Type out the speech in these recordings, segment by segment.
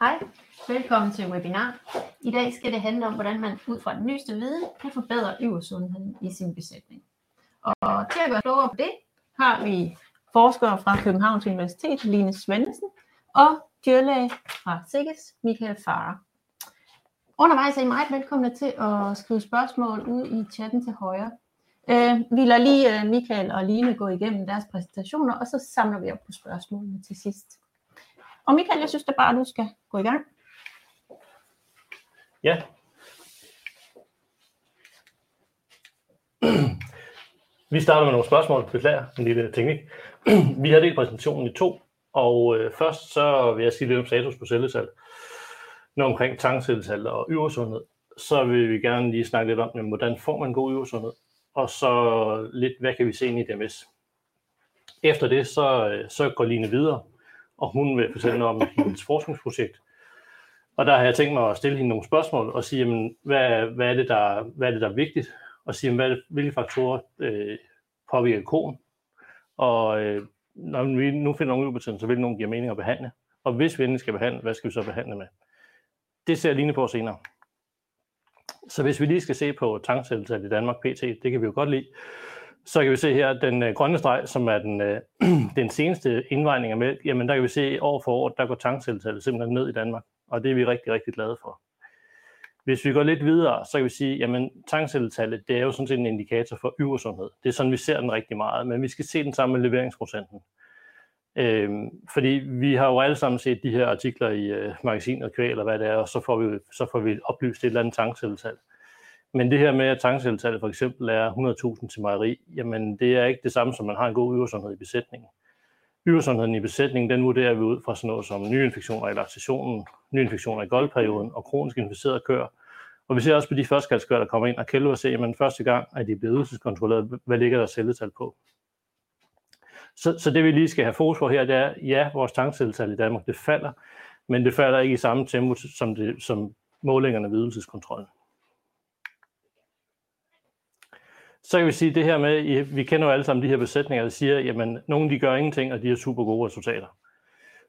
Hej, velkommen til webinar. I dag skal det handle om, hvordan man ud fra den nyeste viden kan forbedre øversundheden i sin besætning. Og til at gøre klogere på det, har vi forskere fra Københavns Universitet, Line Svendsen, og dyrlæge fra SIGGES, Michael Farah. Undervejs er I meget velkomne til at skrive spørgsmål ud i chatten til højre. Øh, vi lader lige øh, Michael og Line gå igennem deres præsentationer, og så samler vi op på spørgsmålene til sidst. Og Michael, jeg synes da bare, at du skal gå i gang. Ja. Vi starter med nogle spørgsmål. Beklager en lille teknik. Vi har delt præsentationen i to, og øh, først så vil jeg sige lidt om status på cellesalg. Når omkring tankcellesalg og øversundhed, så vil vi gerne lige snakke lidt om, hvordan får man god øversundhed, og så lidt, hvad kan vi se ind i DMS. Efter det, så, øh, så går Line videre, og hun vil fortælle noget om hendes forskningsprojekt. Og der har jeg tænkt mig at stille hende nogle spørgsmål og sige, jamen, hvad, hvad, er, det, der, hvad er det, der er vigtigt, og sige, jamen, hvad, hvilke faktorer øh, påvirker koen, og øh, når vi nu finder nogle ubetændelse, så vil nogen give mening at behandle. Og hvis vi endelig skal behandle, hvad skal vi så behandle med? Det ser jeg lige på senere. Så hvis vi lige skal se på tankcelletal i Danmark PT, det kan vi jo godt lide, så kan vi se her, den øh, grønne streg, som er den, øh, den seneste indvejning af mælk, jamen der kan vi se år for år, der går tankcelletallet simpelthen ned i Danmark, og det er vi rigtig, rigtig glade for. Hvis vi går lidt videre, så kan vi sige, jamen tankcelletallet, det er jo sådan set en indikator for yversundhed. Det er sådan, vi ser den rigtig meget, men vi skal se den sammen med leveringsprocenten. Øhm, fordi vi har jo alle sammen set de her artikler i øh, magasinet Kvæl, eller hvad det er, og så får vi, så får vi oplyst et eller andet tankcelletal. Men det her med, at tankcelletallet for eksempel er 100.000 til mejeri, jamen det er ikke det samme, som man har en god yversundhed i besætningen. Yversundheden i besætningen, den vurderer vi ud fra sådan noget som nyinfektioner i laktationen, nyinfektioner i goldperioden og kronisk inficerede køer. Og vi ser også på de førstkalskør, der kommer ind og kælder og ser, jamen første gang, at de bliver ydelseskontrolleret, hvad ligger der celletal på. Så, så det vi lige skal have fokus på her, det er, ja, vores tankcelletal i Danmark, det falder, men det falder ikke i samme tempo som, det, som målingerne ved ydelseskontrollen. Så kan vi sige det her med, vi kender jo alle sammen de her besætninger, der siger, jamen, nogen de gør ingenting, og de har super gode resultater.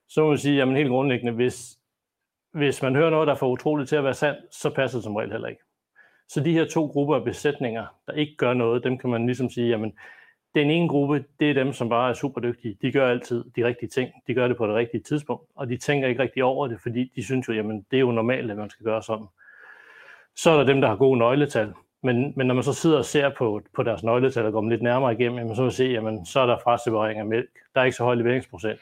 Så må vi sige, jamen helt grundlæggende, hvis, hvis man hører noget, der får utroligt til at være sandt, så passer det som regel heller ikke. Så de her to grupper af besætninger, der ikke gør noget, dem kan man ligesom sige, jamen, den ene gruppe, det er dem, som bare er super dygtige. De gør altid de rigtige ting. De gør det på det rigtige tidspunkt, og de tænker ikke rigtig over det, fordi de synes jo, jamen, det er jo normalt, at man skal gøre sådan. Så er der dem, der har gode nøgletal. Men, men når man så sidder og ser på, på deres nøgletal og går man lidt nærmere igennem, jamen, så vil man se, jamen, så er der fraseparering af mælk. Der er ikke så høj leveringsprocent.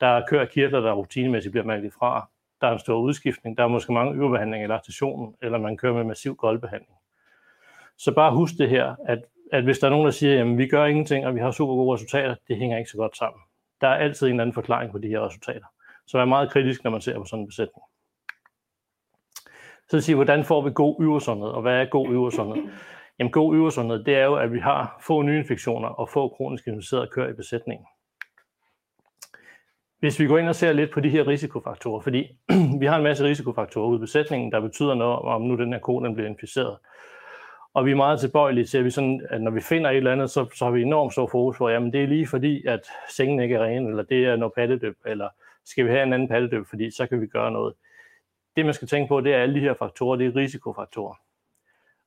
Der er kører kirtler, der rutinemæssigt bliver mærket fra. Der er en stor udskiftning. Der er måske mange øverbehandlinger i laktationen, eller man kører med massiv goldbehandling. Så bare husk det her, at at hvis der er nogen, der siger, at vi gør ingenting, og vi har super gode resultater, det hænger ikke så godt sammen. Der er altid en eller anden forklaring på de her resultater. Så er meget kritisk, når man ser på sådan en besætning. Så siger hvordan får vi god yversundhed, og hvad er god yversundhed? Jamen god yversundhed, det er jo, at vi har få nye infektioner og få kronisk inficerede køer i besætningen. Hvis vi går ind og ser lidt på de her risikofaktorer, fordi vi har en masse risikofaktorer ude i besætningen, der betyder noget om, nu den her ko den bliver inficeret. Og vi er meget tilbøjelige til, at, vi sådan, at når vi finder et eller andet, så, så har vi enormt stor fokus på, jamen det er lige fordi, at sengen ikke er ren, eller det er noget pattedøb, eller skal vi have en anden pattedøb, fordi så kan vi gøre noget. Det man skal tænke på, det er alle de her faktorer, det er risikofaktorer.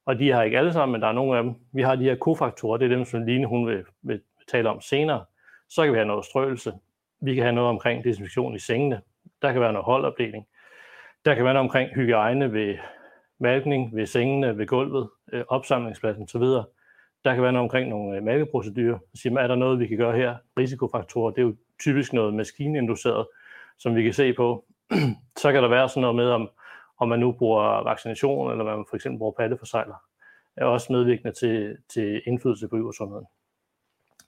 Og de har ikke alle sammen, men der er nogle af dem. Vi har de her kofaktorer, det er dem, som Line hun vil, vil tale om senere. Så kan vi have noget strøelse. Vi kan have noget omkring desinfektion i sengene. Der kan være noget holdopdeling. Der kan være noget omkring hygiejne ved malkning ved sengene, ved gulvet, øh, opsamlingspladsen osv. Der kan være noget omkring nogle øh, malkeprocedurer. Siger, er der noget, vi kan gøre her? Risikofaktorer, det er jo typisk noget maskininduceret, som vi kan se på. Så kan der være sådan noget med, om, om man nu bruger vaccination, eller man for eksempel bruger patteforsejler, er også medvirkende til, til indflydelse på yversundheden.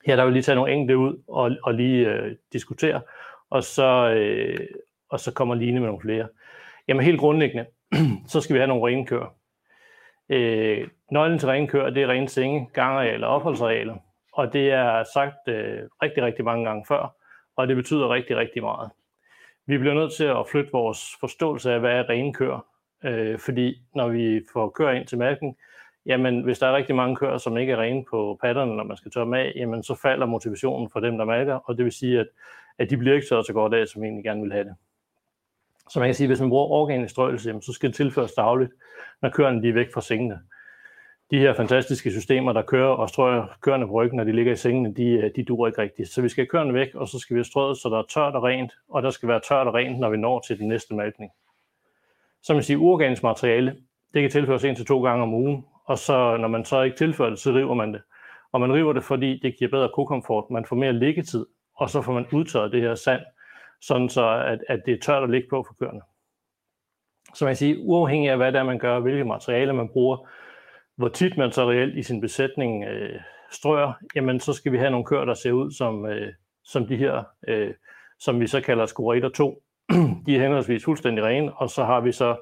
Her der vil lige tage nogle enkelte ud og, og lige øh, diskutere, og så, øh, og så kommer Line med nogle flere. Jamen helt grundlæggende, så skal vi have nogle renkør. Øh, nøglen til renkør, det er rene senge, gangarealer og opholdsarealer. Og det er sagt øh, rigtig, rigtig mange gange før, og det betyder rigtig, rigtig meget. Vi bliver nødt til at flytte vores forståelse af, hvad er rene køer. Øh, fordi når vi får køer ind til mælken, jamen hvis der er rigtig mange køer, som ikke er rene på patterne, når man skal tørre dem af, jamen så falder motivationen for dem, der malker, og det vil sige, at, at de bliver ikke så, så godt af, som vi egentlig gerne vil have det. Så man kan sige, at hvis man bruger organisk strøelse, så skal det tilføres dagligt, når køerne de er væk fra sengene. De her fantastiske systemer, der kører og strøger køerne på ryggen, når de ligger i sengene, de, øh, de duer ikke rigtigt. Så vi skal have køerne væk, og så skal vi have strøget, så der er tørt og rent, og der skal være tørt og rent, når vi når til den næste malkning. Som man siger, uorganisk materiale, det kan tilføres en til to gange om ugen, og så når man så ikke tilfører det, så river man det. Og man river det, fordi det giver bedre kokomfort, man får mere liggetid, og så får man udtørret det her sand, sådan så at, at det er tørt at ligge på for køerne. Så man kan sige, uafhængig af hvad det er, man gør, hvilke materialer man bruger, hvor tit man så reelt i sin besætning øh, strøger, jamen så skal vi have nogle køer, der ser ud som, øh, som de her, øh, som vi så kalder skurater 2. de er henholdsvis fuldstændig rene, og så har vi så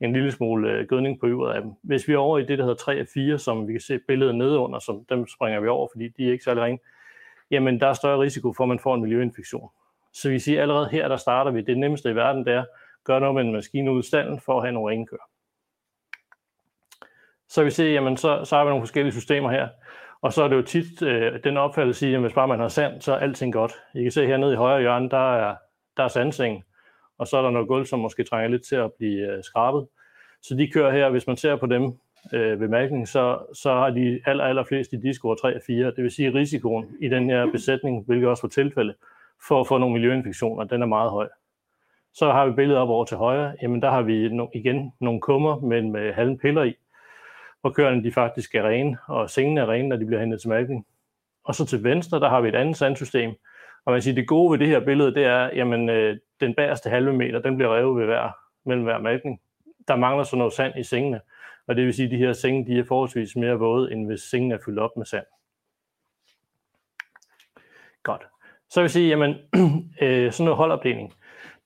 en lille smule øh, gødning på yveret af dem. Hvis vi er over i det, der hedder 3 og 4, som vi kan se billedet nedenunder, som dem springer vi over, fordi de er ikke særlig rene, jamen der er større risiko for, at man får en miljøinfektion. Så vi siger allerede her, der starter vi. Det nemmeste i verden, det er, gør noget med en maskine ud i stallen for at have nogle rene køer. Så vi ser, jamen så, så har vi nogle forskellige systemer her. Og så er det jo tit øh, den opfattelse at hvis bare man har sand, så er alting godt. I kan se hernede i højre hjørne, der er, der er sandseng, og så er der noget gulv, som måske trænger lidt til at blive øh, skrabet. Så de kører her, hvis man ser på dem øh, ved mærkning, så, så har de aller, aller flest i disco 3 og 4. Det vil sige, at risikoen i den her besætning, hvilket også var tilfælde, for at få nogle miljøinfektioner, den er meget høj. Så har vi billedet op over til højre, jamen der har vi no, igen nogle kummer, men med halve piller i, hvor køerne de faktisk er rene, og sengene er rene, når de bliver hentet til mærkning. Og så til venstre, der har vi et andet sandsystem, og man siger, det gode ved det her billede, det er, jamen øh, den bagerste halve meter, den bliver revet ved hver, mellem hver malkning. Der mangler så noget sand i sengene, og det vil sige, at de her senge, de er forholdsvis mere våde, end hvis sengene er fyldt op med sand. Godt. Så vil jeg sige, jamen, øh, sådan noget holdopdeling,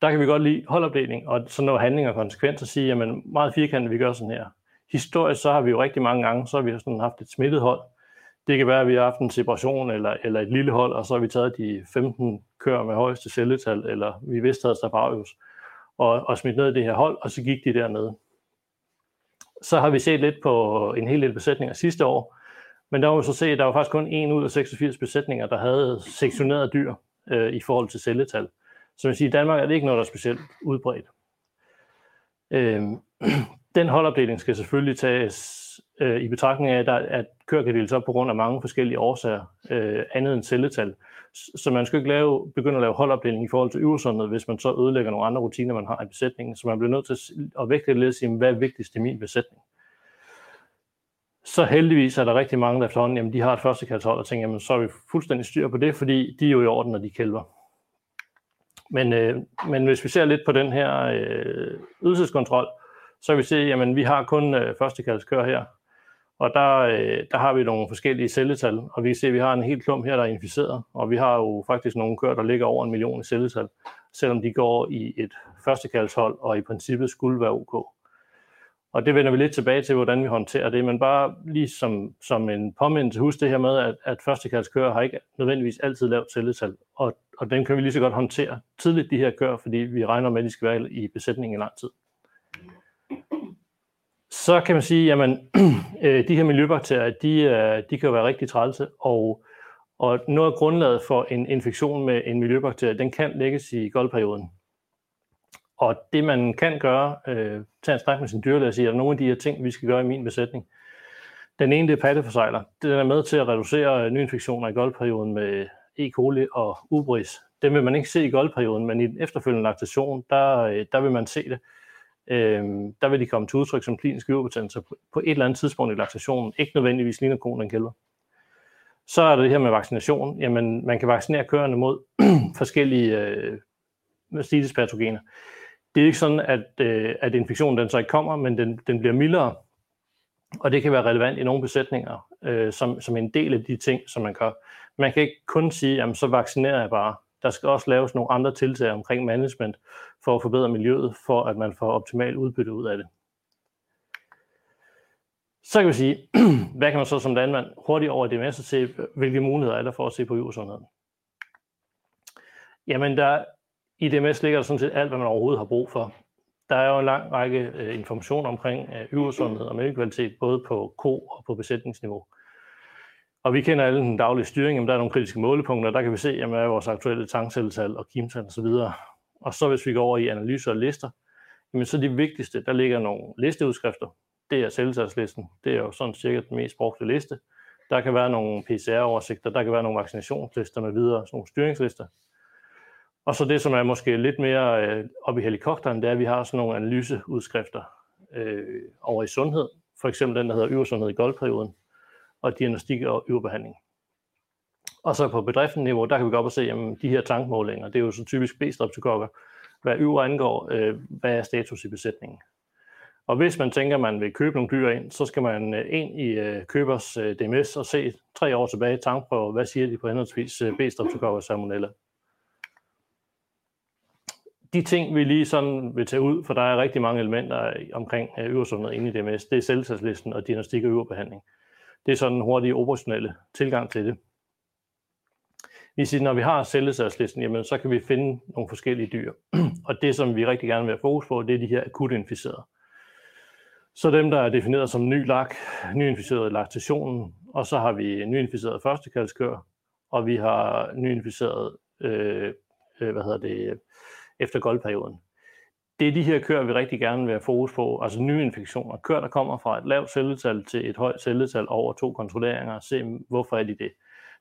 der kan vi godt lide holdopdeling, og sådan noget handling og konsekvens, og sige, jamen, meget firkantet, vi gør sådan her. Historisk så har vi jo rigtig mange gange, så har vi sådan haft et smittet hold, det kan være, at vi har haft en separation eller, eller et lille hold, og så har vi taget de 15 køer med højeste celletal, eller vi vidste, at der og, og smidt ned i det her hold, og så gik de dernede. Så har vi set lidt på en hel del besætninger sidste år, men der var vi så se, at der var faktisk kun 1 ud af 86 besætninger, der havde sektioneret dyr øh, i forhold til celletal. Så man siger, i Danmark er det ikke noget, der er specielt udbredt. Øh, den holdopdeling skal selvfølgelig tages øh, i betragtning af, at, der, at køer kan deles op på grund af mange forskellige årsager, øh, andet end celletal. Så man skal ikke lave, begynde at lave holdopdeling i forhold til øvelsundet, hvis man så ødelægger nogle andre rutiner, man har i besætningen. Så man bliver nødt til at vægte lidt og sige, hvad er vigtigst i min besætning? Så heldigvis er der rigtig mange, der efterhånden, jamen de har et førstekaldshold, og tænker, jamen så er vi fuldstændig styr på det, fordi de er jo i orden, når de kælver. Men, øh, men hvis vi ser lidt på den her øh, ydelseskontrol, så kan vi se, at vi har kun øh, førstekaldskør her, og der, øh, der har vi nogle forskellige celletal, og vi kan se, at vi har en helt klump her, der er inficeret, og vi har jo faktisk nogle køer, der ligger over en million i celletal, selvom de går i et førstekaldshold, og i princippet skulle være ok. Og det vender vi lidt tilbage til, hvordan vi håndterer det, men bare lige som, som en påmindelse, husk det her med, at, at førstekaldskøer har ikke nødvendigvis altid lavt celletal, og, og den kan vi lige så godt håndtere tidligt, de her køer, fordi vi regner med, at de skal være i besætningen i lang tid så kan man sige, at øh, de her miljøbakterier, de, øh, de kan jo være rigtig trælse, og, og noget af grundlaget for en infektion med en miljøbakterie, den kan lægges i goldperioden. Og det man kan gøre, øh, tage en snak med sin dyrlæge og sige, at der er nogle af de her ting, vi skal gøre i min besætning. Den ene, det er patteforsejler. Den er med til at reducere øh, nyinfektioner i goldperioden med E. coli og ubris. Dem vil man ikke se i goldperioden, men i den efterfølgende laktation, der, øh, der vil man se det øh, der vil de komme til udtryk som klinisk hyperbetændelse på, et eller andet tidspunkt i laktationen, ikke nødvendigvis ligner konen en kælder. Så er det her med vaccination. Jamen, man kan vaccinere køerne mod forskellige øh, mastitis-patogener. Det er ikke sådan, at, øh, at infektionen den så ikke kommer, men den, den bliver mildere, og det kan være relevant i nogle besætninger, øh, som, som en del af de ting, som man gør. Man kan ikke kun sige, jamen så vaccinerer jeg bare. Der skal også laves nogle andre tiltag omkring management for at forbedre miljøet, for at man får optimal udbytte ud af det. Så kan vi sige, hvad kan man så som landmand hurtigt over i DMS og se, hvilke muligheder er der for at se på jordsundheden? Jamen, der, i DMS ligger der sådan set alt, hvad man overhovedet har brug for. Der er jo en lang række uh, information omkring øh, uh, yversundhed og miljøkvalitet, både på ko og på besætningsniveau. Og vi kender alle den daglige styring, jamen der er nogle kritiske målepunkter, der kan vi se, jamen, hvad er vores aktuelle tankcelletal og kimtal osv. Og så hvis vi går over i analyser og lister, jamen så de vigtigste, der ligger nogle listeudskrifter. Det er celletalslisten. Det er jo sådan cirka den mest brugte liste. Der kan være nogle PCR-oversigter, der kan være nogle vaccinationslister med videre, sådan nogle styringslister. Og så det, som er måske lidt mere øh, oppe i helikopteren, det er, at vi har sådan nogle analyseudskrifter øh, over i sundhed. For eksempel den, der hedder Øversundhed i goldperioden, og diagnostik og øverbehandling. Og så på bedriftsniveau, der kan vi gå op og se, at de her tankmålinger, det er jo så typisk B-streptokokker, hvad øver angår, øh, hvad er status i besætningen. Og hvis man tænker, at man vil købe nogle dyr ind, så skal man øh, ind i øh, købers øh, DMS og se tre år tilbage tankprøver, hvad siger de på henholdsvis øh, B-streptokokker og salmonella de ting, vi lige sådan vil tage ud, for der er rigtig mange elementer øh, omkring øh, øversundhed inde i DMS, det er selvtagslisten og diagnostik og øverbehandling. Det er sådan en hurtig operationelle tilgang til det. Vi siger, når vi har selvtagslisten, jamen, så kan vi finde nogle forskellige dyr. og det, som vi rigtig gerne vil have fokus på, det er de her akut inficerede. Så dem, der er defineret som ny lak, nyinficeret laktationen, og så har vi nyinficeret førstekalskør, og vi har nyinficeret øh, øh, hvad hedder det, efter goldperioden. Det er de her køer, vi rigtig gerne vil have fokus på, altså nye infektioner. Køer, der kommer fra et lavt celletal til et højt celletal over to kontrolleringer, se hvorfor er de det.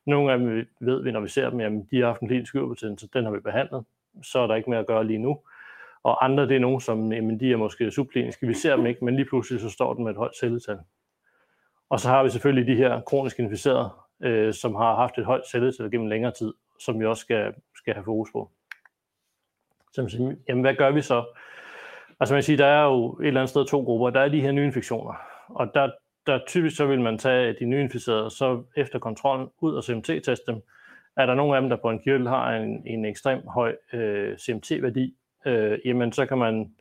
Nogle af dem ved vi, når vi ser dem, jamen de har haft en klinisk så den har vi behandlet, så er der ikke mere at gøre lige nu. Og andre, det er nogen, som jamen, de er måske subkliniske, vi ser dem ikke, men lige pludselig så står den med et højt celletal. Og så har vi selvfølgelig de her kronisk inficerede, øh, som har haft et højt celletal gennem længere tid, som vi også skal, skal have fokus på som siger, jamen hvad gør vi så? Altså man siger, der er jo et eller andet sted to grupper. Der er de her nye infektioner, og der, der typisk så vil man tage de nye inficerede, så efter kontrollen ud og CMT-teste dem. Er der nogen af dem, der på en kirtel har en, en ekstrem høj øh, CMT-værdi, øh, jamen så kan man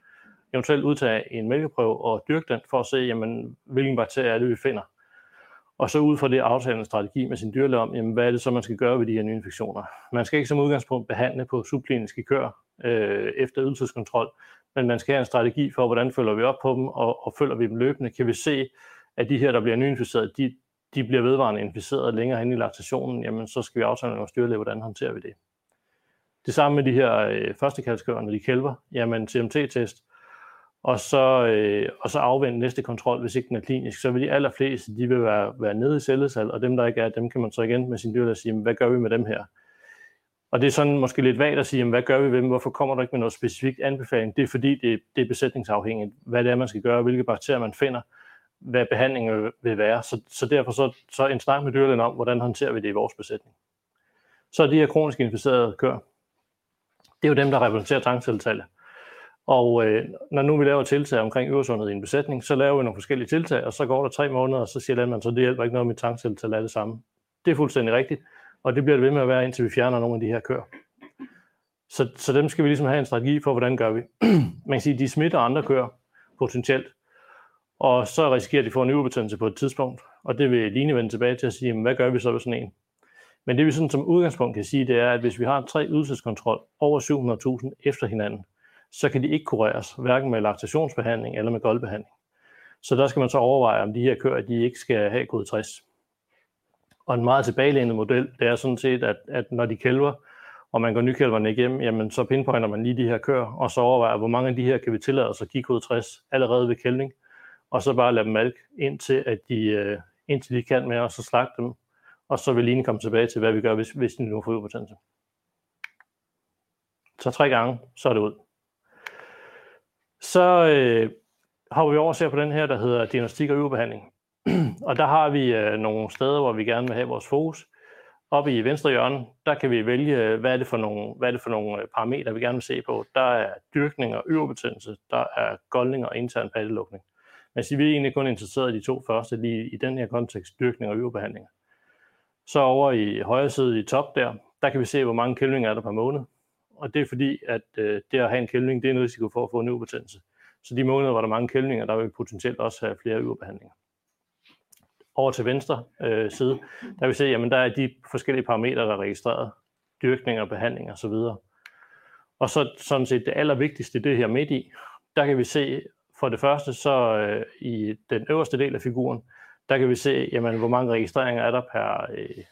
eventuelt udtage en mælkeprøve og dyrke den for at se, jamen, hvilken bakterie er det, vi finder. Og så ud fra det aftale en strategi med sin dyrlæge om, jamen, hvad er det så, man skal gøre ved de her nye infektioner. Man skal ikke som udgangspunkt behandle på subkliniske kør, øh, efter ydelseskontrol, men man skal have en strategi for, hvordan følger vi op på dem, og, og følger vi dem løbende. Kan vi se, at de her, der bliver nyinficeret, de, de bliver vedvarende inficeret længere hen i laktationen, jamen så skal vi aftale med vores dyrlæge, hvordan håndterer vi det. Det samme med de her øh, førstekalskøer, når de kælver, jamen CMT-test, og så, øh, og så afvente næste kontrol, hvis ikke den er klinisk, så vil de allerfleste, de vil være, være nede i cellesal, og dem, der ikke er, dem kan man så igen med sin dyrlæge sige, hvad gør vi med dem her? Og det er sådan måske lidt vagt at sige, jamen, hvad gør vi ved dem? Hvorfor kommer der ikke med noget specifikt anbefaling? Det er fordi, det, det er besætningsafhængigt, hvad det er, man skal gøre, hvilke bakterier man finder, hvad behandlingen vil være. Så, så derfor så, så en snak med dyrlægen om, hvordan håndterer vi det i vores besætning. Så er de her kronisk inficerede køer, det er jo dem, der repræsenterer tankcelletallet. Og øh, når nu vi laver tiltag omkring øversundhed i en besætning, så laver vi nogle forskellige tiltag, og så går der tre måneder, og så siger landmanden, så det hjælper ikke noget med tankcelletal er det samme. Det er fuldstændig rigtigt og det bliver det ved med at være, indtil vi fjerner nogle af de her køer. Så, så dem skal vi ligesom have en strategi for, hvordan gør vi. Man kan sige, at de smitter andre køer potentielt, og så risikerer de at få en ubetændelse på et tidspunkt, og det vil Line vende tilbage til at sige, hvad gør vi så ved sådan en? Men det vi sådan som udgangspunkt kan sige, det er, at hvis vi har tre ydelseskontrol over 700.000 efter hinanden, så kan de ikke kureres, hverken med laktationsbehandling eller med goldbehandling. Så der skal man så overveje, om de her køer, de ikke skal have kode 60. Og en meget tilbagelænet model, det er sådan set, at, at når de kælver, og man går nykælverne igennem, jamen så pinpointer man lige de her køer, og så overvejer, hvor mange af de her kan vi tillade os at give kode 60 allerede ved kælvning, og så bare lade dem malke indtil, at de, øh, indtil de kan med, og så slagte dem, og så vil lige komme tilbage til, hvad vi gør, hvis, hvis de nu får ubetændelse. Så tre gange, så er det ud. Så øh, har vi over ser på den her, der hedder diagnostik og øvebehandling. og der har vi øh, nogle steder, hvor vi gerne vil have vores fokus. Oppe i venstre hjørne, der kan vi vælge, øh, hvad er det for nogle, hvad er det for nogle øh, parametre, vi gerne vil se på. Der er dyrkning og øverbetændelse, der er goldning og intern pattelukning. Men vi er egentlig kun interesseret i de to første, lige i den her kontekst, dyrkning og øvebehandling. Så over i højre side i top der, der kan vi se, hvor mange kælvinger er der per måned. Og det er fordi, at øh, det at have en kælvning, det er en risiko for at få en øverbetændelse. Så de måneder, hvor der er mange kælvninger, der vil vi potentielt også have flere øvebehandlinger over til venstre øh, side, der vil se, at der er de forskellige parametre, der er registreret. Dyrkninger, og behandling osv. Og, og så sådan set det allervigtigste, det her midt i, der kan vi se for det første, så øh, i den øverste del af figuren, der kan vi se, jamen, hvor mange registreringer er der per, øh,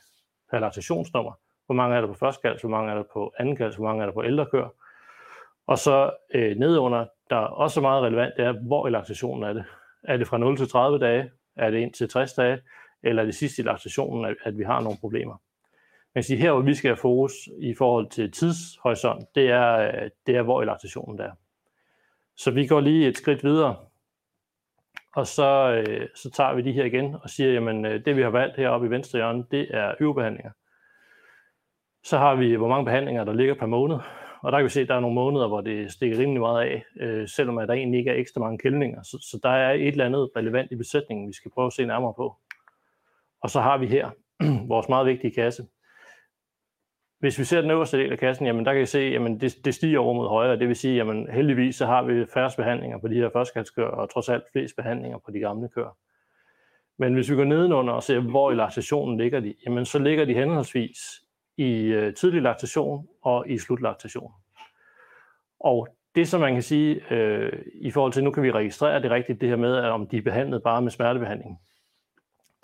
per laktationsnummer, hvor mange er der på første kals, hvor mange er der på anden kals, hvor mange er der på ældre kør. Og så øh, nedunder, der også er meget relevant, det er, hvor i laktationen er det. Er det fra 0 til 30 dage? Er det ind til 60 dage? Eller er det sidste i laktationen, at, at vi har nogle problemer? Men sige, her hvor vi skal have fokus i forhold til tidshorisont, det er, øh, det er hvor i laktationen der er. Så vi går lige et skridt videre, og så, øh, så tager vi de her igen og siger, jamen øh, det vi har valgt heroppe i venstre hjørne, det er øvebehandlinger. Så har vi, hvor mange behandlinger, der ligger per måned. Og der kan vi se, at der er nogle måneder, hvor det stikker rimelig meget af, øh, selvom at der egentlig ikke er ekstra mange kældninger. Så, så der er et eller andet relevant i besætningen, vi skal prøve at se nærmere på. Og så har vi her vores meget vigtige kasse. Hvis vi ser den øverste del af kassen, jamen der kan I se, at det, det stiger over mod højre. Det vil sige, at heldigvis så har vi færre behandlinger på de her førstegangskør, og trods alt flest behandlinger på de gamle køer. Men hvis vi går nedenunder og ser, hvor i laktationen ligger de, jamen så ligger de henholdsvis i øh, tidlig laktation og i slutlaktation. Og det, som man kan sige øh, i forhold til, nu kan vi registrere det rigtigt, det her med, at om de er behandlet bare med smertebehandling.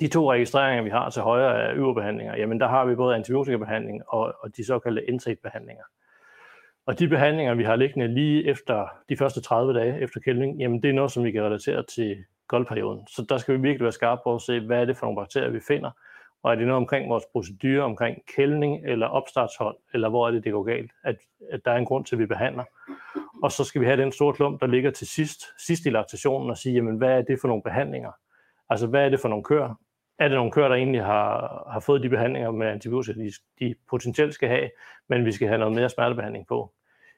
De to registreringer, vi har til højre af øverbehandlinger, jamen der har vi både antibiotikabehandling og, og de såkaldte NSAID-behandlinger. Og de behandlinger, vi har liggende lige efter de første 30 dage efter kældning, jamen det er noget, som vi kan relatere til goldperioden. Så der skal vi virkelig være skarpe på at se, hvad er det for nogle bakterier, vi finder, og er det noget omkring vores procedure, omkring kældning eller opstartshold, eller hvor er det, det går galt, at, at der er en grund til, at vi behandler. Og så skal vi have den store klump, der ligger til sidst, sidst i laktationen, og sige, jamen, hvad er det for nogle behandlinger? Altså, hvad er det for nogle køer? Er det nogle køer, der egentlig har, har fået de behandlinger med antibiotika, de, de potentielt skal have, men vi skal have noget mere smertebehandling på?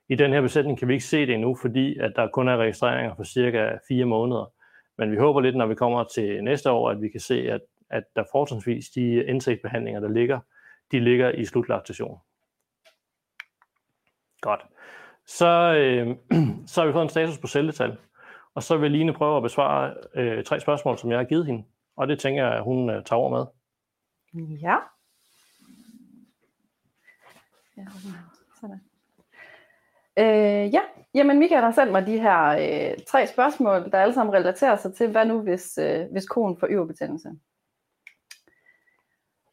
I den her besætning kan vi ikke se det endnu, fordi at der kun er registreringer for cirka fire måneder. Men vi håber lidt, når vi kommer til næste år, at vi kan se, at at der fortrinsvis de indsigtbehandlinger, der ligger, de ligger i slutlaktation. Godt. Så, øh, så har vi fået en status på celletal, og så vil Line prøve at besvare øh, tre spørgsmål, som jeg har givet hende, og det tænker jeg, at hun øh, tager over med. Ja. ja sådan. Øh, ja, jamen Michael har sendt mig de her øh, tre spørgsmål, der alle sammen relaterer sig til, hvad nu hvis, øh, hvis konen får yverbetændelse?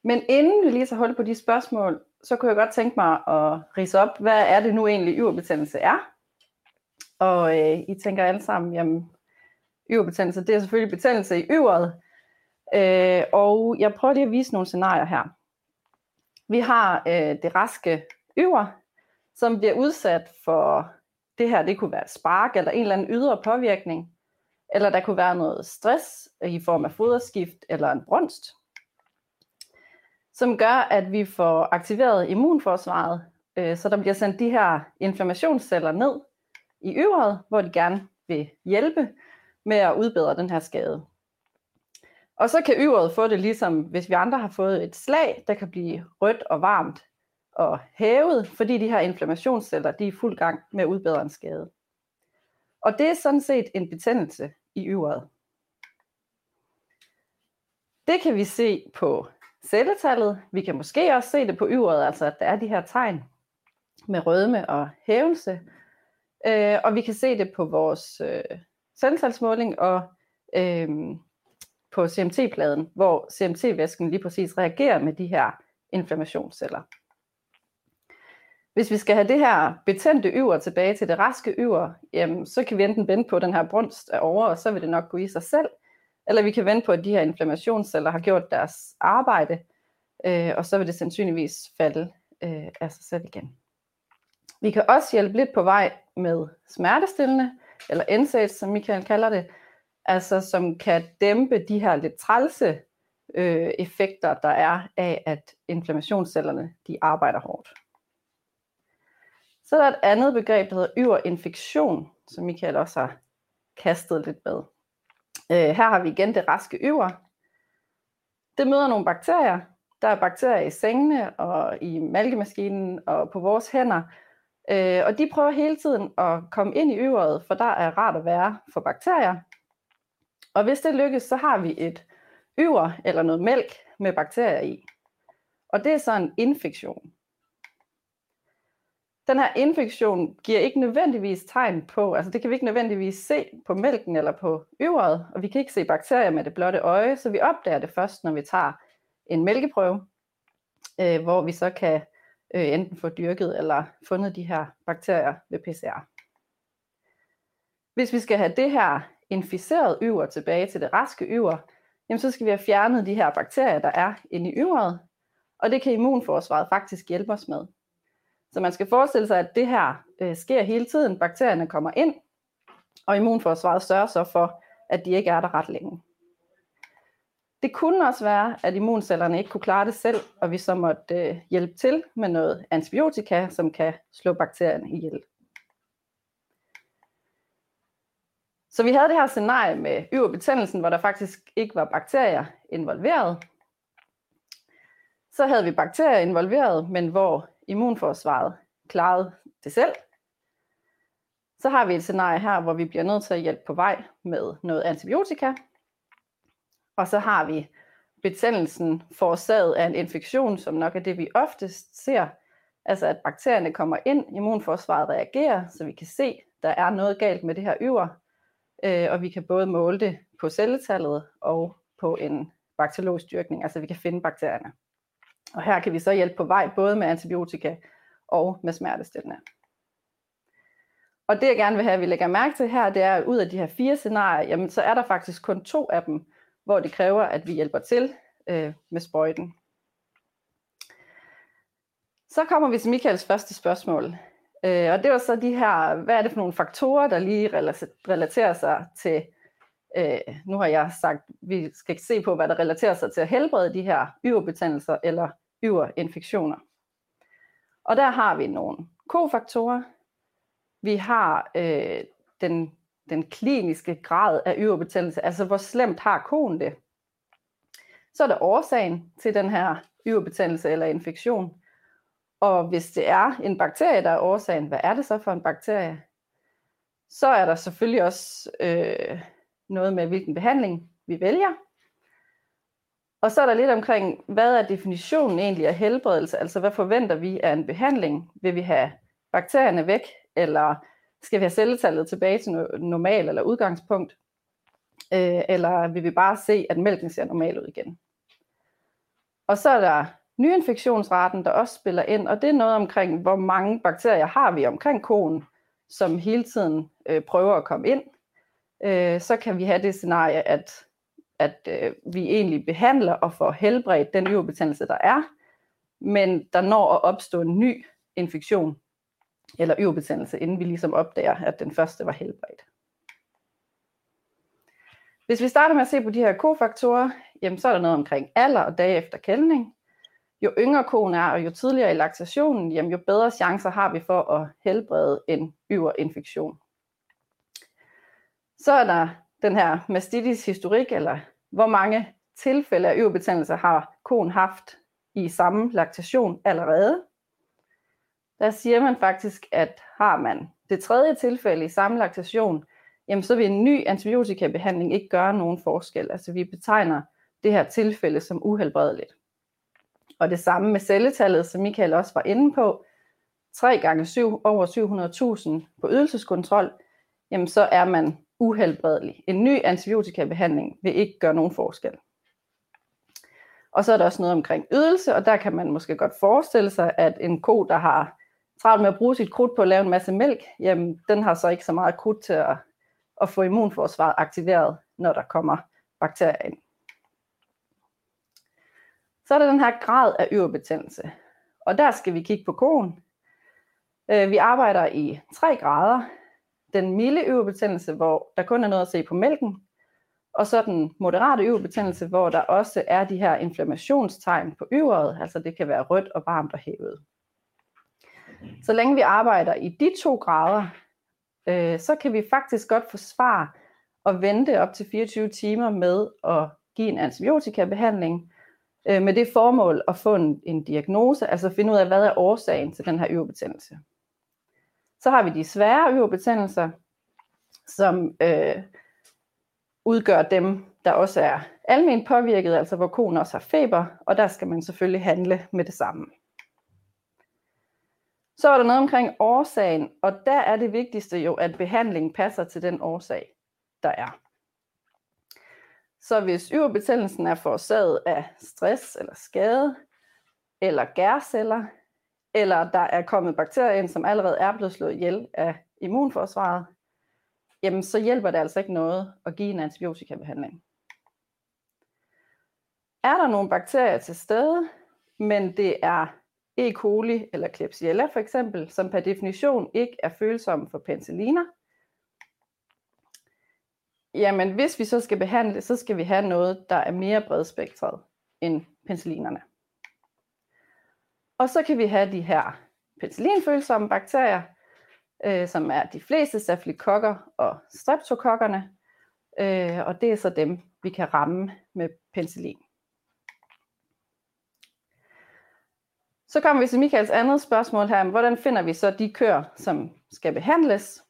Men inden vi lige så hul på de spørgsmål, så kunne jeg godt tænke mig at rise op, hvad er det nu egentlig yverbetændelse er? Og øh, I tænker alle sammen, jamen yverbetændelse, det er selvfølgelig betændelse i yveret. Øh, og jeg prøver lige at vise nogle scenarier her. Vi har øh, det raske yver, som bliver udsat for det her, det kunne være et spark eller en eller anden ydre påvirkning, eller der kunne være noget stress i form af foderskift eller en brunst som gør, at vi får aktiveret immunforsvaret, øh, så der bliver sendt de her inflammationsceller ned i øvret, hvor de gerne vil hjælpe med at udbedre den her skade. Og så kan øvret få det ligesom, hvis vi andre har fået et slag, der kan blive rødt og varmt og hævet, fordi de her inflammationsceller de er fuld gang med at udbedre en skade. Og det er sådan set en betændelse i øvret. Det kan vi se på celletallet. Vi kan måske også se det på yveret, altså at der er de her tegn med rødme og hævelse. Øh, og vi kan se det på vores øh, celletalsmåling og øh, på CMT-pladen, hvor CMT-væsken lige præcis reagerer med de her inflammationsceller. Hvis vi skal have det her betændte yver tilbage til det raske yver, jamen, så kan vi enten vente på, at den her brunst er over, og så vil det nok gå i sig selv. Eller vi kan vente på, at de her inflammationsceller har gjort deres arbejde, øh, og så vil det sandsynligvis falde øh, af sig selv igen. Vi kan også hjælpe lidt på vej med smertestillende, eller NSAIDs, som Michael kalder det, altså som kan dæmpe de her lidt trælse øh, effekter, der er af, at inflammationscellerne de arbejder hårdt. Så er der et andet begreb, der hedder yverinfektion, som Michael også har kastet lidt med. Øh, her har vi igen det raske øver. Det møder nogle bakterier. Der er bakterier i sengene og i mælkemaskinen og på vores hænder. Øh, og de prøver hele tiden at komme ind i øveret, for der er rart at være for bakterier. Og hvis det lykkes, så har vi et øver eller noget mælk med bakterier i. Og det er så en infektion den her infektion giver ikke nødvendigvis tegn på, altså det kan vi ikke nødvendigvis se på mælken eller på øveret, og vi kan ikke se bakterier med det blotte øje, så vi opdager det først, når vi tager en mælkeprøve, øh, hvor vi så kan øh, enten få dyrket eller fundet de her bakterier ved PCR. Hvis vi skal have det her inficeret yver tilbage til det raske yver, jamen så skal vi have fjernet de her bakterier, der er inde i yveret, og det kan immunforsvaret faktisk hjælpe os med. Så man skal forestille sig, at det her øh, sker hele tiden. Bakterierne kommer ind, og immunforsvaret sørger så for, at de ikke er der ret længe. Det kunne også være, at immuncellerne ikke kunne klare det selv, og vi så måtte øh, hjælpe til med noget antibiotika, som kan slå bakterierne ihjel. Så vi havde det her scenarie med yverbetændelsen, hvor der faktisk ikke var bakterier involveret. Så havde vi bakterier involveret, men hvor immunforsvaret klarede det selv. Så har vi et scenarie her, hvor vi bliver nødt til at hjælpe på vej med noget antibiotika. Og så har vi betændelsen forårsaget af en infektion, som nok er det, vi oftest ser. Altså at bakterierne kommer ind, immunforsvaret reagerer, så vi kan se, at der er noget galt med det her yver. Øh, og vi kan både måle det på celletallet og på en bakteriologisk dyrkning, altså vi kan finde bakterierne. Og her kan vi så hjælpe på vej både med antibiotika og med smertestillende. Og det jeg gerne vil have, at vi lægger mærke til her, det er, at ud af de her fire scenarier, jamen, så er der faktisk kun to af dem, hvor det kræver, at vi hjælper til øh, med sprøjten. Så kommer vi til Michaels første spørgsmål. Øh, og det var så de her, hvad er det for nogle faktorer, der lige relaterer sig til, øh, nu har jeg sagt, vi skal se på, hvad der relaterer sig til at helbrede de her yverbetændelser eller yverinfektioner. Og der har vi nogle kofaktorer. Vi har øh, den, den kliniske grad af yverbetændelse, altså hvor slemt har koen det. Så er der årsagen til den her yverbetændelse eller infektion. Og hvis det er en bakterie, der er årsagen, hvad er det så for en bakterie? Så er der selvfølgelig også øh, noget med, hvilken behandling vi vælger. Og så er der lidt omkring, hvad er definitionen egentlig af helbredelse? Altså, hvad forventer vi af en behandling? Vil vi have bakterierne væk, eller skal vi have celletallet tilbage til normal eller udgangspunkt? Øh, eller vil vi bare se, at mælken ser normal ud igen? Og så er der nyinfektionsraten, der også spiller ind, og det er noget omkring, hvor mange bakterier har vi omkring koen, som hele tiden øh, prøver at komme ind. Øh, så kan vi have det scenarie, at at øh, vi egentlig behandler og får helbredt den yverbetændelse, der er, men der når at opstå en ny infektion eller yverbetændelse, inden vi ligesom opdager, at den første var helbredt. Hvis vi starter med at se på de her kofaktorer, jamen så er der noget omkring alder og dage efter kældning. Jo yngre koen er, og jo tidligere i laktationen, jamen jo bedre chancer har vi for at helbrede en yverinfektion. Så er der den her mastitis historik, eller hvor mange tilfælde af yverbetændelse har konen haft i samme laktation allerede. Der siger man faktisk, at har man det tredje tilfælde i samme laktation, jamen så vil en ny antibiotikabehandling ikke gøre nogen forskel. Altså vi betegner det her tilfælde som uhelbredeligt. Og det samme med celletallet, som Michael også var inde på, 3 gange 7, over 700.000 på ydelseskontrol, jamen så er man uhelbredelig. En ny antibiotikabehandling vil ikke gøre nogen forskel. Og så er der også noget omkring ydelse, og der kan man måske godt forestille sig, at en ko, der har travlt med at bruge sit krudt på at lave en masse mælk, jamen den har så ikke så meget krudt til at, at få immunforsvaret aktiveret, når der kommer bakterier ind. Så er der den her grad af yverbetændelse, Og der skal vi kigge på koen. Øh, vi arbejder i tre grader den milde øverbetændelse, hvor der kun er noget at se på mælken, og så den moderate øverbetændelse, hvor der også er de her inflammationstegn på øveret, altså det kan være rødt og varmt og hævet. Så længe vi arbejder i de to grader, øh, så kan vi faktisk godt forsvare og vente op til 24 timer med at give en antibiotikabehandling, øh, med det formål at få en, en diagnose, altså finde ud af, hvad er årsagen til den her øverbetændelse. Så har vi de svære øverbetændelser, som øh, udgør dem, der også er almindeligt påvirket, altså hvor konen også har feber, og der skal man selvfølgelig handle med det samme. Så er der noget omkring årsagen, og der er det vigtigste jo, at behandlingen passer til den årsag, der er. Så hvis yverbetændelsen er forårsaget af stress eller skade, eller gærceller, eller der er kommet bakterier ind, som allerede er blevet slået ihjel af immunforsvaret, jamen så hjælper det altså ikke noget at give en antibiotikabehandling. Er der nogle bakterier til stede, men det er E. coli eller Klebsiella for eksempel, som per definition ikke er følsomme for penicilliner, jamen hvis vi så skal behandle, så skal vi have noget, der er mere bredspektret end penicillinerne. Og så kan vi have de her penicillinfølsomme bakterier, øh, som er de fleste stafylokokker og streptokokkerne, øh, og det er så dem, vi kan ramme med penicillin. Så kommer vi til Michaels andet spørgsmål her, hvordan finder vi så de køer, som skal behandles?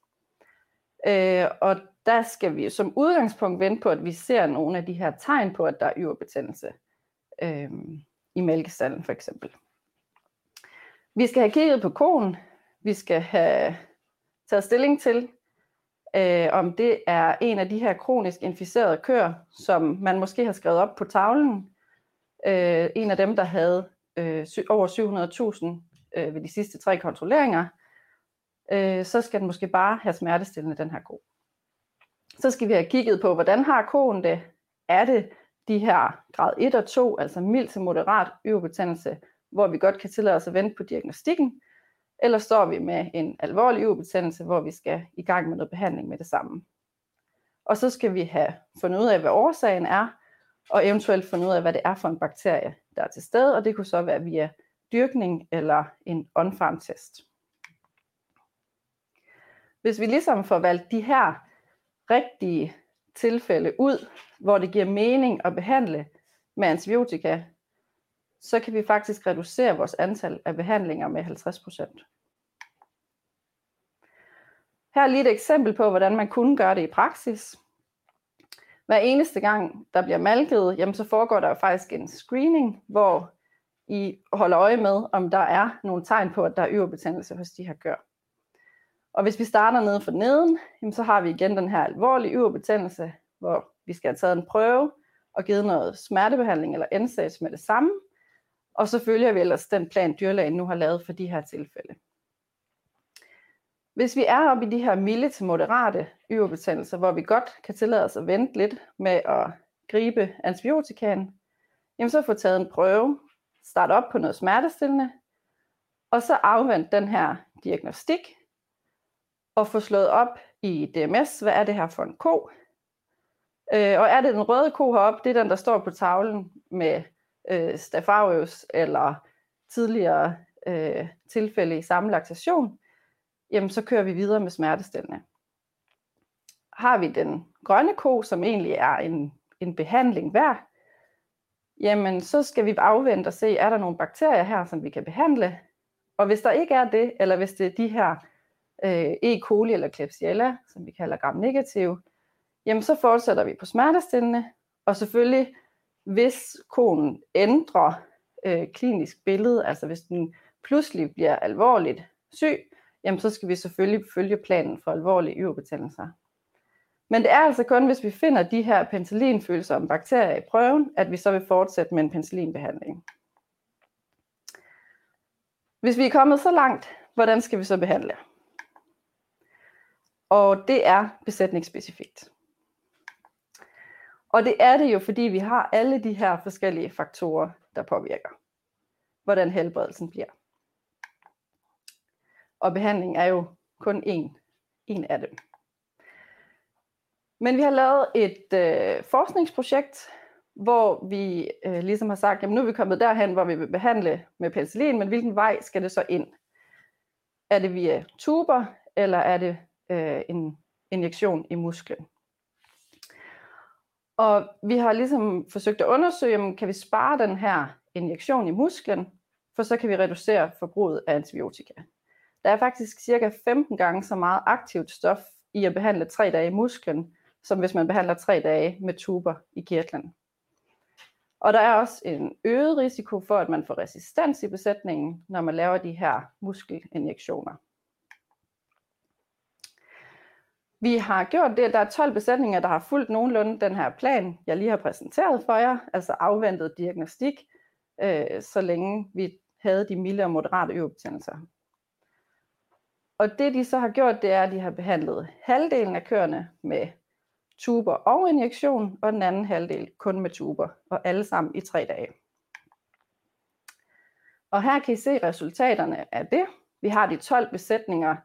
Øh, og der skal vi som udgangspunkt vente på, at vi ser nogle af de her tegn på, at der er yverbetændelse øh, i mælkestallen for eksempel. Vi skal have kigget på konen. Vi skal have taget stilling til, øh, om det er en af de her kronisk inficerede køer, som man måske har skrevet op på tavlen. Øh, en af dem, der havde øh, over 700.000 øh, ved de sidste tre kontrolleringer, øh, så skal den måske bare have smertestillende, den her ko. Så skal vi have kigget på, hvordan har koen det? Er det de her grad 1 og 2, altså mild til moderat øverbetændelse, hvor vi godt kan tillade os at vente på diagnostikken, eller står vi med en alvorlig ubetændelse, hvor vi skal i gang med noget behandling med det samme. Og så skal vi have fundet ud af, hvad årsagen er, og eventuelt fundet ud af, hvad det er for en bakterie, der er til stede, og det kunne så være via dyrkning eller en on-farm test. Hvis vi ligesom får valgt de her rigtige tilfælde ud, hvor det giver mening at behandle med antibiotika, så kan vi faktisk reducere vores antal af behandlinger med 50%. Her er lige et eksempel på, hvordan man kunne gøre det i praksis. Hver eneste gang, der bliver malket, jamen så foregår der jo faktisk en screening, hvor I holder øje med, om der er nogle tegn på, at der er yverbetændelse hos de her gør. Og hvis vi starter nede for neden, jamen så har vi igen den her alvorlige yverbetændelse, hvor vi skal have taget en prøve og givet noget smertebehandling eller NSAIDs med det samme. Og så følger vi ellers den plan, dyrlægen nu har lavet for de her tilfælde. Hvis vi er oppe i de her milde til moderate yverbetændelser, hvor vi godt kan tillade os at vente lidt med at gribe antibiotikaen, jamen så få taget en prøve, starte op på noget smertestillende, og så afvente den her diagnostik, og få slået op i DMS, hvad er det her for en ko? Øh, og er det den røde ko heroppe, det er den, der står på tavlen med øh, Staph eller tidligere øh, tilfælde i samme laktation, jamen så kører vi videre med smertestillende. Har vi den grønne ko, som egentlig er en, en behandling værd, jamen så skal vi afvente og se, er der nogle bakterier her, som vi kan behandle. Og hvis der ikke er det, eller hvis det er de her øh, E. coli eller Klebsiella, som vi kalder gram-negativ, jamen så fortsætter vi på smertestillende, og selvfølgelig, hvis konen ændrer øh, klinisk billede, altså hvis den pludselig bliver alvorligt syg, jamen så skal vi selvfølgelig følge planen for alvorlige yverbetændelser. Men det er altså kun, hvis vi finder de her penicillinfølsomme bakterier i prøven, at vi så vil fortsætte med en penicillinbehandling. Hvis vi er kommet så langt, hvordan skal vi så behandle? Og det er besætningsspecifikt. Og det er det jo, fordi vi har alle de her forskellige faktorer, der påvirker, hvordan helbredelsen bliver. Og behandling er jo kun en, en af dem. Men vi har lavet et øh, forskningsprojekt, hvor vi øh, ligesom har sagt, jamen nu er vi kommet derhen, hvor vi vil behandle med penicillin, men hvilken vej skal det så ind? Er det via tuber, eller er det øh, en injektion i musklen? Og vi har ligesom forsøgt at undersøge, om kan vi spare den her injektion i musklen, for så kan vi reducere forbruget af antibiotika. Der er faktisk cirka 15 gange så meget aktivt stof i at behandle 3 dage i musklen, som hvis man behandler 3 dage med tuber i kirtlen. Og der er også en øget risiko for, at man får resistens i besætningen, når man laver de her muskelinjektioner. Vi har gjort det, at der er 12 besætninger, der har fulgt nogenlunde den her plan, jeg lige har præsenteret for jer, altså afventet diagnostik, øh, så længe vi havde de milde og moderate øvebetændelser. Og det de så har gjort, det er, at de har behandlet halvdelen af køerne med tuber og injektion, og den anden halvdel kun med tuber, og alle sammen i tre dage. Og her kan I se resultaterne af det. Vi har de 12 besætninger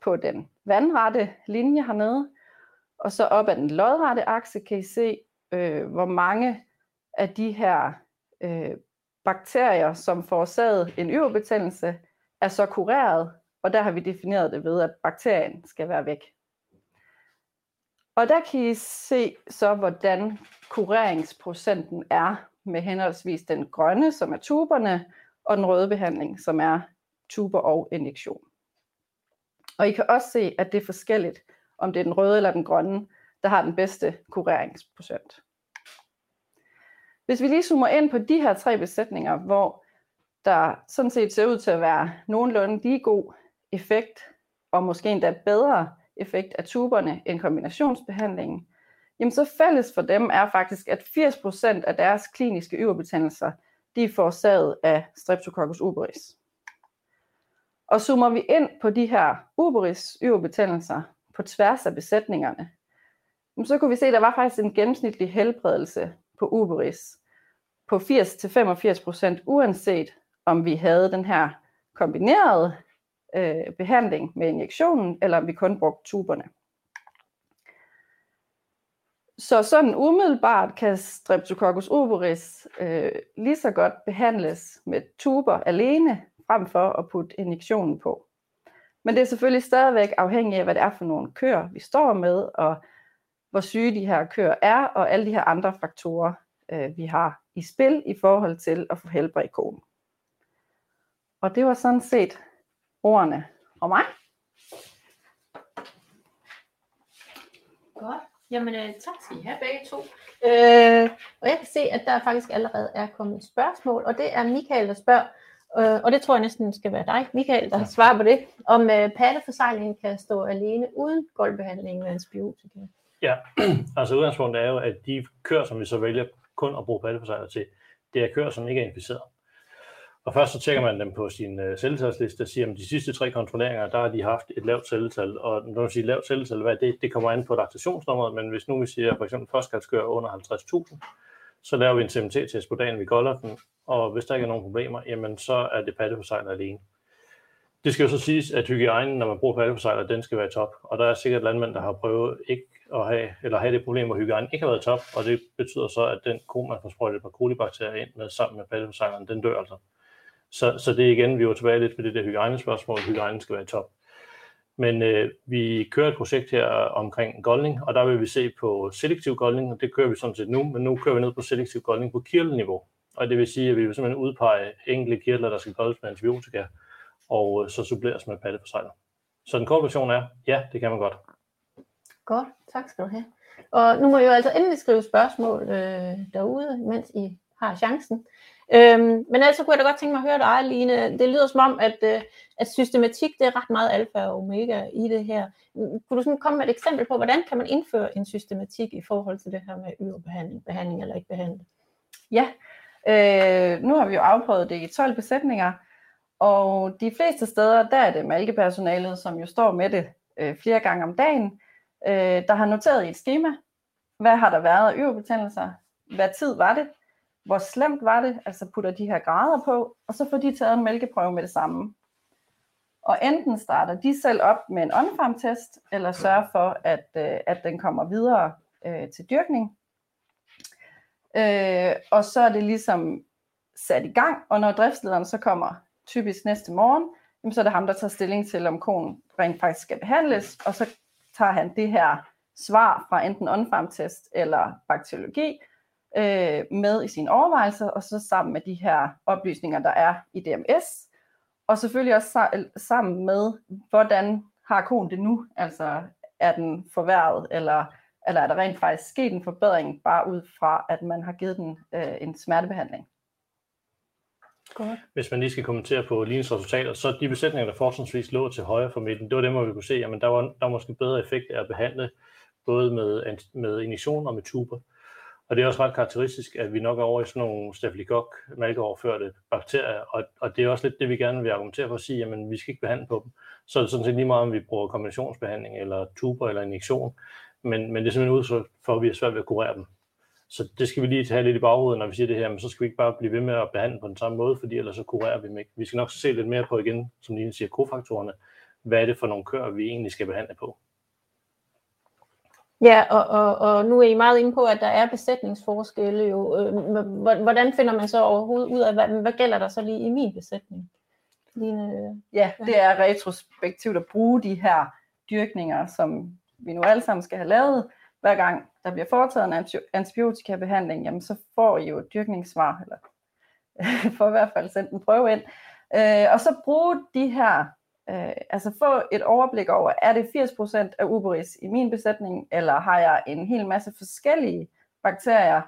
på den vandrette linje hernede, og så op ad den lodrette akse kan I se, øh, hvor mange af de her øh, bakterier, som forårsagede en yverbetændelse, er så kureret, og der har vi defineret det ved, at bakterien skal være væk. Og der kan I se så, hvordan kureringsprocenten er med henholdsvis den grønne, som er tuberne, og den røde behandling, som er tuber og injektion. Og I kan også se, at det er forskelligt, om det er den røde eller den grønne, der har den bedste kureringsprocent. Hvis vi lige zoomer ind på de her tre besætninger, hvor der sådan set ser ud til at være nogenlunde lige god effekt, og måske endda bedre effekt af tuberne end kombinationsbehandlingen, jamen så fælles for dem er faktisk, at 80% af deres kliniske yverbetændelser, de er forårsaget af Streptococcus uberis. Og zoomer vi ind på de her uberis yverbetændelser på tværs af besætningerne, så kunne vi se, at der var faktisk en gennemsnitlig helbredelse på uberis på 80-85% uanset om vi havde den her kombinerede øh, behandling med injektionen, eller om vi kun brugte tuberne. Så sådan umiddelbart kan Streptococcus uberis øh, lige så godt behandles med tuber alene, frem for at putte injektionen på. Men det er selvfølgelig stadigvæk afhængigt af, hvad det er for nogle køer, vi står med, og hvor syge de her køer er, og alle de her andre faktorer, øh, vi har i spil i forhold til at få helbredt konen. Og det var sådan set ordene fra mig. Godt. Jamen, øh, tak skal I have begge to. Øh, og jeg kan se, at der faktisk allerede er kommet et spørgsmål, og det er Michael, der spørger, øh, og det tror jeg næsten skal være dig, Michael, der svarer på det, om øh, patteforsejlingen kan stå alene uden gulvbehandling med antibiotika. Ja, altså udgangspunktet er jo, at de køer, som vi så vælger kun at bruge patteforsejler til, det er køer, som ikke er inficeret. Og først så tjekker man dem på sin uh, celletalsliste og siger, at de sidste tre kontrolleringer, der har de haft et lavt celletal. Og når man siger lavt celletal, hvad det, det kommer an på laktationsnummeret, men hvis nu vi siger for eksempel førstkalskør under 50.000, så laver vi en CMT-test på dagen, vi kolder den, og hvis der ikke er nogen problemer, jamen så er det patteforsejler alene. Det skal jo så siges, at hygiejnen, når man bruger patteforsejler, den skal være top. Og der er sikkert landmænd, der har prøvet ikke at have, eller have det problem, hvor hygiejnen ikke har været top, og det betyder så, at den ko, man får sprøjtet et par kolibakterier ind med sammen med patteforsejleren, den dør altså. Så, så det er igen, vi var tilbage lidt på det der hygiejnespørgsmål, hygiejnen skal være top. Men øh, vi kører et projekt her omkring goldning, og der vil vi se på selektiv goldning, og det kører vi sådan set nu, men nu kører vi ned på selektiv goldning på kirtelniveau. Og det vil sige, at vi vil simpelthen udpege enkelte kirtler, der skal goldes med antibiotika, og øh, så suppleres med patteforsejler. Så den korte version er, ja, det kan man godt. Godt, tak skal du have. Og nu må I jo altså endelig skrive spørgsmål øh, derude, mens I har chancen. Øhm, men altså kunne jeg da godt tænke mig at høre dig, Line. Det lyder som om, at, øh, at systematik det er ret meget alfa og omega i det her. Kunne du sådan komme med et eksempel på, hvordan kan man indføre en systematik i forhold til det her med yderbehandling, behandling eller ikke behandling? Ja, øh, nu har vi jo afprøvet det i 12 besætninger, og de fleste steder, der er det malkepersonalet, som jo står med det øh, flere gange om dagen, øh, der har noteret i et schema, hvad har der været af yverbetændelser, hvad tid var det, hvor slemt var det, altså putter de her grader på, og så får de taget en mælkeprøve med det samme. Og enten starter de selv op med en on-farm-test, eller sørger for, at, øh, at den kommer videre øh, til dyrkning. Øh, og så er det ligesom sat i gang, og når driftslederen så kommer typisk næste morgen, jamen så er det ham, der tager stilling til, om konen rent faktisk skal behandles, og så tager han det her svar fra enten on-farm-test eller bakteriologi, øh, med i sine overvejelser, og så sammen med de her oplysninger, der er i DMS, og selvfølgelig også sammen med, hvordan har konen det nu, altså er den forværret, eller, eller er der rent faktisk sket en forbedring, bare ud fra, at man har givet den øh, en smertebehandling. Godt. Hvis man lige skal kommentere på Lines resultater, så de besætninger, der fortrinsvis lå til højre for midten, det var dem, hvor vi kunne se, at der var, der var måske bedre effekt af at behandle både med, med injektion og med tuber. Og det er også ret karakteristisk, at vi nok er over i sådan nogle stafylokok malkeoverførte bakterier, og, og det er også lidt det, vi gerne vil argumentere for at sige, jamen vi skal ikke behandle på dem. Så er det sådan set lige meget, om vi bruger kombinationsbehandling eller tuber eller injektion, men, men det er simpelthen udtryk for, at vi er svært ved at kurere dem. Så det skal vi lige tage lidt i baghovedet, når vi siger det her, men så skal vi ikke bare blive ved med at behandle på den samme måde, fordi ellers så kurerer vi dem ikke. Vi skal nok se lidt mere på igen, som lige siger, kofaktorerne. Hvad er det for nogle køer, vi egentlig skal behandle på? Ja, og, og, og nu er I meget inde på, at der er besætningsforskelle jo. Øh, hvordan finder man så overhovedet ud af, hvad, hvad gælder der så lige i min besætning? Line, ja, det er retrospektivt at bruge de her dyrkninger, som vi nu alle sammen skal have lavet. Hver gang der bliver foretaget en antibiotikabehandling, jamen så får I jo et dyrkningssvar, eller får i hvert fald sendt en prøve ind. Øh, og så bruge de her øh, altså få et overblik over, er det 80% af uberis i min besætning, eller har jeg en hel masse forskellige bakterier,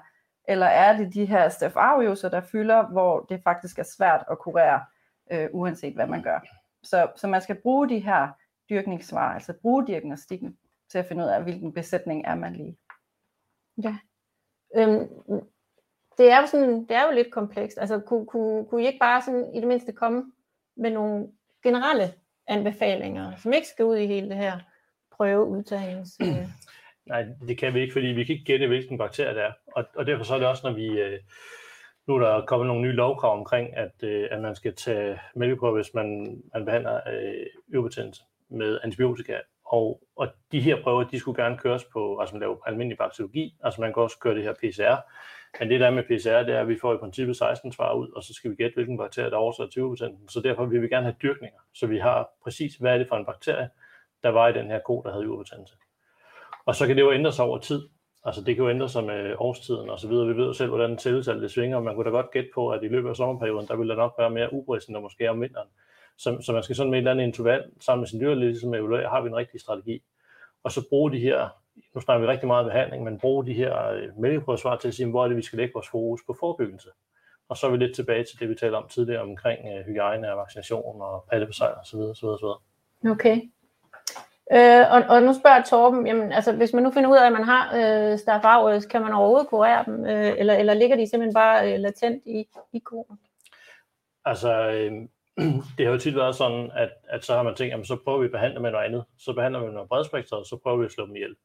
eller er det de her Staph aureus, der fylder, hvor det faktisk er svært at kurere, øh, uanset hvad man gør. Så, så man skal bruge de her dyrkningssvar, altså bruge diagnostikken til at finde ud af, hvilken besætning er man lige. Ja. Øhm, det er jo sådan, det er jo lidt komplekst. Altså, kunne, kunne, kunne I ikke bare sådan, i det mindste komme med nogle generelle anbefalinger, som ikke skal ud i hele det her prøveudtagnings... Øh. Nej, det kan vi ikke, fordi vi kan ikke gætte, hvilken bakterie det er. Og, og derfor så er det også, når vi... Øh, nu er der kommet nogle nye lovkrav omkring, at, øh, at man skal tage mælkeprøver, hvis man, man behandler øh, med antibiotika. Og, og de her prøver, de skulle gerne køres på, altså man laver almindelig bakteriologi, altså man kan også køre det her PCR, men det der med PCR, det er, at vi får i princippet 16 svar ud, og så skal vi gætte, hvilken bakterie, der oversætter 20% Så derfor vil vi gerne have dyrkninger, så vi har præcis, hvad er det for en bakterie, der var i den her ko, der havde hyperbetændelse. Og så kan det jo ændre sig over tid. Altså det kan jo ændre sig med årstiden og så videre. Vi ved jo selv, hvordan cellesalget svinger, svinger, man kunne da godt gætte på, at i løbet af sommerperioden, der vil der nok være mere ubris, end der måske om vinteren. Så, så man skal sådan med et eller andet interval sammen med sin dyrlæge ligesom evaluere, har vi en rigtig strategi. Og så bruge de her nu snakker vi rigtig meget behandling, men bruge de her øh, mælkeprøvesvar til at sige, hvor er det, vi skal lægge vores fokus på forebyggelse. Og så er vi lidt tilbage til det, vi talte om tidligere omkring uh, hygiejne og vaccination og pattebesejr osv. osv., osv. Okay. Øh, og, og nu spørger Torben, jamen, altså, hvis man nu finder ud af, at man har øh, Staph aureus, kan man overhovedet kurere dem, øh, eller, eller ligger de simpelthen bare øh, latent i, i koen? Altså, øh, det har jo tit været sådan, at, at så har man tænkt, jamen, så prøver vi at behandle med noget andet. Så behandler vi med noget bredspektret, så prøver vi at slå dem ihjel.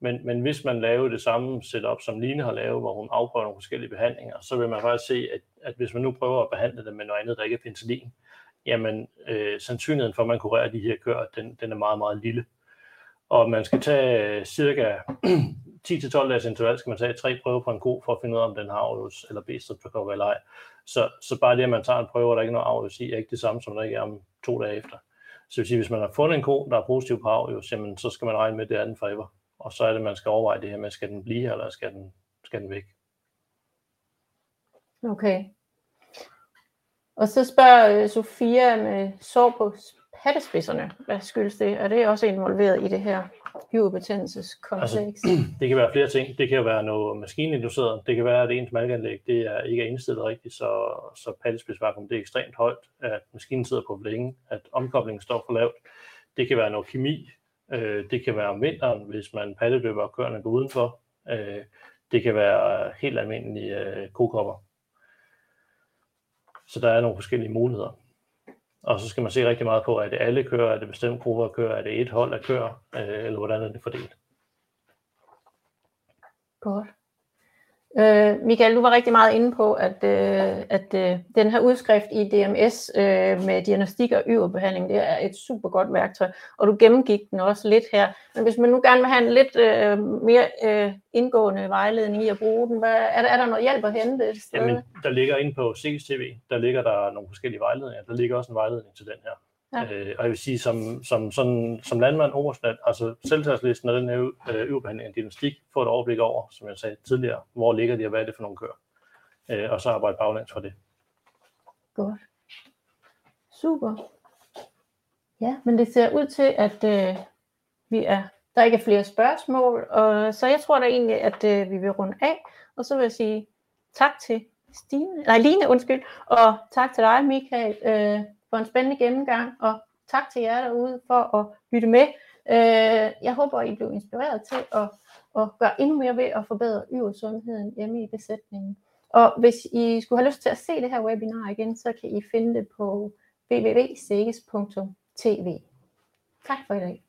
Men, men hvis man laver det samme setup, som Line har lavet, hvor hun afprøver nogle forskellige behandlinger, så vil man faktisk se, at, at hvis man nu prøver at behandle det med noget andet, der ikke er penicillin, jamen øh, sandsynligheden for, at man kurerer de her køer, den, den er meget, meget lille. Og man skal tage cirka 10-12 dages interval, skal man tage tre prøver på en ko, for at finde ud af, om den har Aarhus eller B-streptokokker eller ej. Så, så bare det, at man tager en prøve, og der ikke er noget Aarhus i, er ikke det samme, som der ikke er om to dage efter. Så det vil sige, hvis man har fundet en ko, der er positiv på Aarhus, jamen, så skal man regne med, at det er den forever. Og så er det, man skal overveje det her med, skal den blive her, eller skal den, skal den væk? Okay. Og så spørger øh, Sofia med sår på pattespidserne. Hvad skyldes det? Er det også involveret i det her hyperbetændelseskompleks? Altså, det kan være flere ting. Det kan være noget maskininduceret. Det kan være, at ens malkeanlæg det er, ikke er indstillet rigtigt, så, så pattespidsvakuum det er ekstremt højt, at maskinen sidder på længe, at omkoblingen står for lavt. Det kan være noget kemi, Øh, det kan være om vinteren, hvis man pattedøber og køerne går udenfor. Øh, det kan være helt almindelige øh, kokopper. Så der er nogle forskellige muligheder. Og så skal man se rigtig meget på, er det alle kører, er det bestemte grupper af kører, er det et hold af kører, øh, eller hvordan er det fordelt. Godt. Øh, Michael, du var rigtig meget inde på, at, øh, at øh, den her udskrift i DMS øh, med diagnostik og yverbehandling, det er et super godt værktøj, og du gennemgik den også lidt her. Men hvis man nu gerne vil have en lidt øh, mere øh, indgående vejledning i at bruge den, hvad, er, der, er der noget hjælp at hente et sted? Jamen, der ligger inde på CSTV, der ligger der nogle forskellige vejledninger. Der ligger også en vejledning til den her. Ja. Øh, og jeg vil sige, som, som, sådan, som landmand oversnat, altså selvtagslisten og den her øh, øvebehandling af diagnostik, får et overblik over, som jeg sagde tidligere, hvor ligger de og hvad er det for nogle køer. Øh, og så arbejde baglæns for det. Godt. Super. Ja, men det ser ud til, at øh, vi er, der ikke er flere spørgsmål, og så jeg tror da egentlig, at øh, vi vil runde af, og så vil jeg sige tak til Stine, nej Line, undskyld, og tak til dig, Michael, øh, for en spændende gennemgang, og tak til jer derude for at lytte med. Øh, jeg håber, I blev inspireret til at, at gøre endnu mere ved at forbedre yversundheden hjemme i besætningen. Og hvis I skulle have lyst til at se det her webinar igen, så kan I finde det på www.sikkes.tv. Tak for i dag.